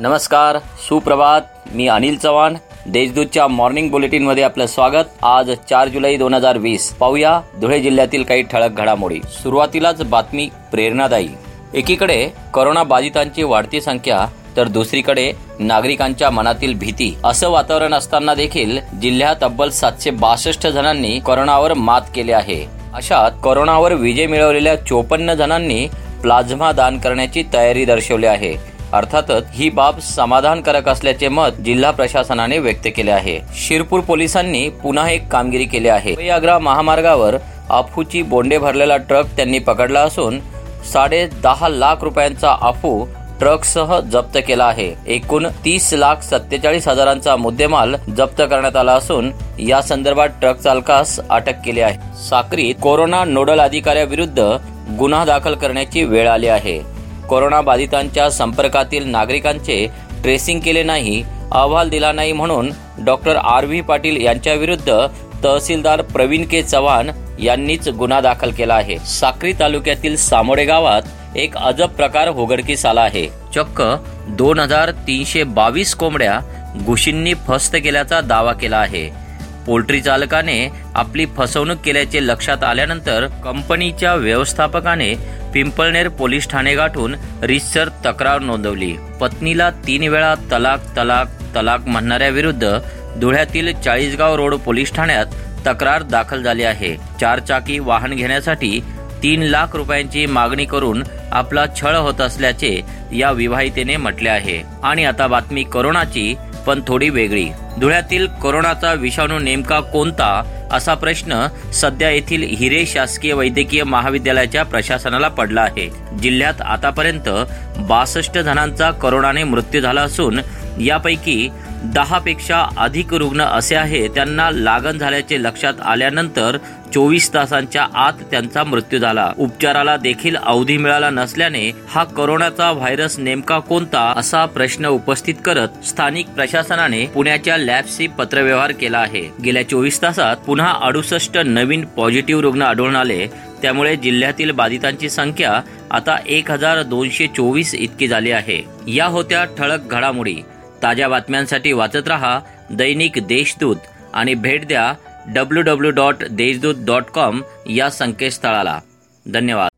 नमस्कार सुप्रभात. मी अनिल चव्हाण. देशदूतच्या मॉर्निंग बुलेटिनमध्ये आपलं स्वागत. आज चार जुलै दोन हजार वीस. पाहूया धुळे जिल्ह्यातील काही ठळक घडामोडी. सुरुवातीलाच बातमी प्रेरणादायी. एकीकडे करोना बाधितांची वाढती संख्या तर दुसरीकडे नागरिकांच्या मनातील भीती. असं वातावरण असताना देखील जिल्ह्यात तब्बल सातशे बासष्ट जणांनी करोनावर मात केले आहे. अशात करोनावर विजय मिळवलेल्या चोपन्न जणांनी प्लाझ्मा दान करण्याची तयारी दर्शवली आहे. अर्थातच ही बाब समाधानकारक असल्याचे मत जिल्हा प्रशासनाने व्यक्त केले आहे. शिरपूर पोलिसांनी पुन्हा एक कामगिरी केली आहे. आग्रा महामार्गावर आफूची बोंडे भरलेला ट्रक त्यांनी पकडला असून साडे दहा लाख रुपयांचा आफू ट्रकसह जप्त केला आहे. एकूण तीस लाख सत्तेचाळीस हजारांचा मुद्देमाल जप्त करण्यात आला असून या संदर्भात ट्रक चालकास अटक केली आहे. साक्रीत कोरोना नोडल अधिकाऱ्याविरुद्ध गुन्हा दाखल करण्याची वेळ आली आहे. कोरोनाबाधितांच्या संपर्कातील नागरिकांचे ट्रेसिंग केले नाही अहवाल दिला नाही म्हणून डॉक्टर आर व्ही पाटील यांच्याविरुद्ध तहसीलदार प्रवीण के चव्हाण यांनीच गुन्हा दाखल केला आहे. साक्री तालुक्यातील सामोडे गावात एक अजब प्रकार उघडकीस आला आहे. चक्क दोन हजार तीनशे बावीस कोंबड्या घुशींनी फस्त केल्याचा दावा केला आहे. पोल्ट्री चालकाने आपली फसवणूक केल्याचे लक्षात आल्यानंतर कंपनीच्या व्यवस्थापकाने पिंपळनेर पोलीस ठाणे गाठून रिसर तक्रार नोंदवली. पत्नीला तीन वेळा तलाक तलाक तलाक म्हणणाऱ्या विरुद्ध धुळ्यातील चाळीसगाव रोड पोलीस ठाण्यात तक्रार दाखल झाली आहे. चारचाकी वाहन घेण्यासाठी तीन लाख रुपयांची मागणी करून आपला छळ होत असल्याचे या विवाहितेने म्हटले आहे. आणि आता बातमी करोनाची पण थोडी वेगळी. धुळ्यातील कोरोनाचा विषाणू नेमका कोणता? असा प्रश्न सध्या येथील हिरे शासकीय वैद्यकीय महाविद्यालयाच्या प्रशासनाला पडला आहे. जिल्ह्यात आतापर्यंत बासष्ट जणांचा कोरोनाने मृत्यू झाला असून यापैकी दहापेक्षा अधिक रुग्ण असे आहे त्यांना लागण झाल्याचे लक्षात आल्यानंतर चोवीस तासांच्या आत त्यांचा मृत्यू झाला. उपचाराला देखील अवधी मिळाला नसल्याने हा करोनाचा व्हायरस नेमका कोणता असा प्रश्न उपस्थित करत स्थानिक प्रशासनाने पुण्याच्या लॅबशी पत्रव्यवहार केला आहे. गेल्या चोवीस तासात पुन्हा अडुसष्ट नवीन पॉझिटिव्ह रुग्ण आढळून आले. त्यामुळे जिल्ह्यातील बाधितांची संख्या आता एक हजार दोनशे चोवीस इतकी झाली आहे. या होत्या ठळक घडामोडी. ताज्या बातम्यांसाठी वाचत रहा दैनिक देशदूत आणि भेट द्या W W dot Deshdoot dot com या संकेतस्थळाला. धन्यवाद.